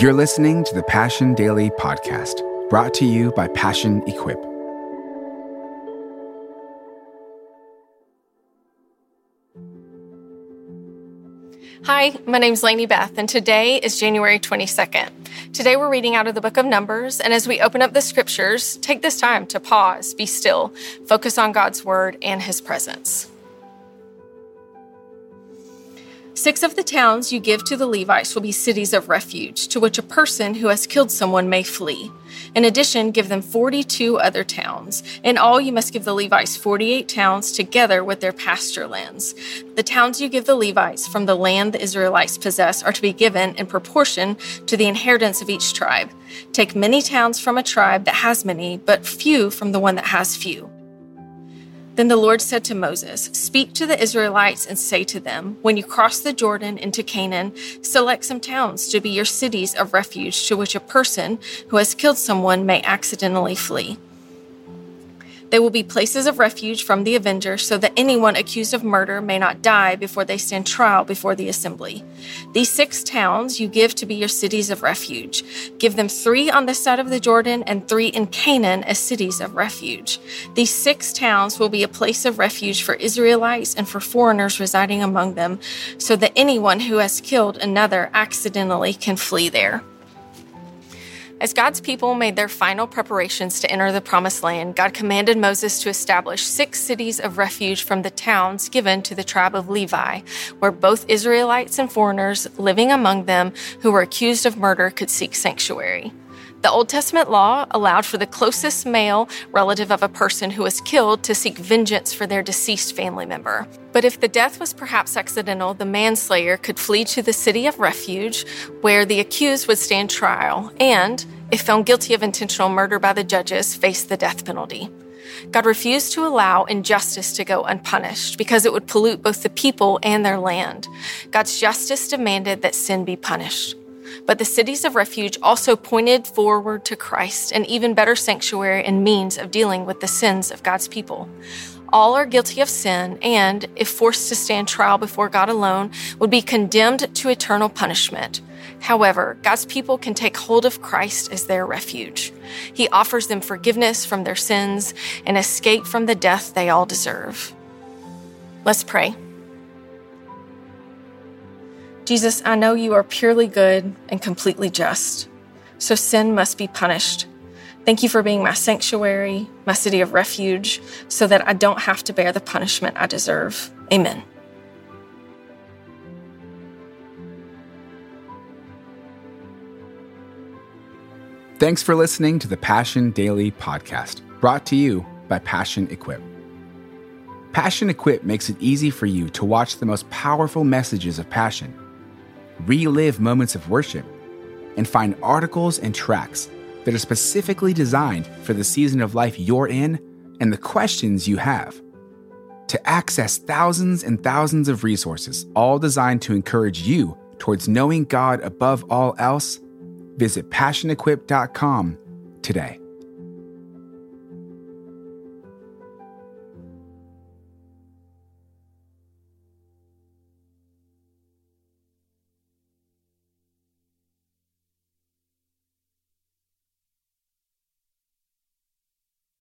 You're listening to the Passion Daily Podcast, brought to you by Passion Equip. Hi, my name is Lainey Beth, and today is January 22nd. Today we're reading out of the book of Numbers, and as we open up the scriptures, take this time to pause, be still, focus on God's word and his presence. Six of the towns you give to the Levites will be cities of refuge, to which a person who has killed someone may flee. In addition, give them 42 other towns. In all, you must give the Levites 48 towns together with their pasture lands. The towns you give the Levites from the land the Israelites possess are to be given in proportion to the inheritance of each tribe. Take many towns from a tribe that has many, but few from the one that has few. Then the Lord said to Moses, Speak to the Israelites and say to them, When you cross the Jordan into Canaan, select some towns to be your cities of refuge to which a person who has killed someone may accidentally flee. They will be places of refuge from the avenger, so that anyone accused of murder may not die before they stand trial before the assembly. These six towns you give to be your cities of refuge. Give them three on this side of the Jordan and three in Canaan as cities of refuge. These six towns will be a place of refuge for Israelites and for foreigners residing among them, so that anyone who has killed another accidentally can flee there. As God's people made their final preparations to enter the promised land, God commanded Moses to establish six cities of refuge from the towns given to the tribe of Levi, where both Israelites and foreigners living among them who were accused of murder could seek sanctuary. The Old Testament law allowed for the closest male relative of a person who was killed to seek vengeance for their deceased family member. But if the death was perhaps accidental, the manslayer could flee to the city of refuge where the accused would stand trial and, if found guilty of intentional murder by the judges, face the death penalty. God refused to allow injustice to go unpunished because it would pollute both the people and their land. God's justice demanded that sin be punished. But the cities of refuge also pointed forward to Christ, an even better sanctuary and means of dealing with the sins of God's people. All are guilty of sin and, if forced to stand trial before God alone, would be condemned to eternal punishment. However, God's people can take hold of Christ as their refuge. He offers them forgiveness from their sins and escape from the death they all deserve. Let's pray. Jesus, I know you are purely good and completely just, so sin must be punished. Thank you for being my sanctuary, my city of refuge, so that I don't have to bear the punishment I deserve. Amen. Thanks for listening to the Passion Daily Podcast, brought to you by Passion Equip. Passion Equip makes it easy for you to watch the most powerful messages of passion relive moments of worship, and find articles and tracks that are specifically designed for the season of life you're in and the questions you have. To access thousands and thousands of resources, all designed to encourage you towards knowing God above all else, visit passionequip.com today.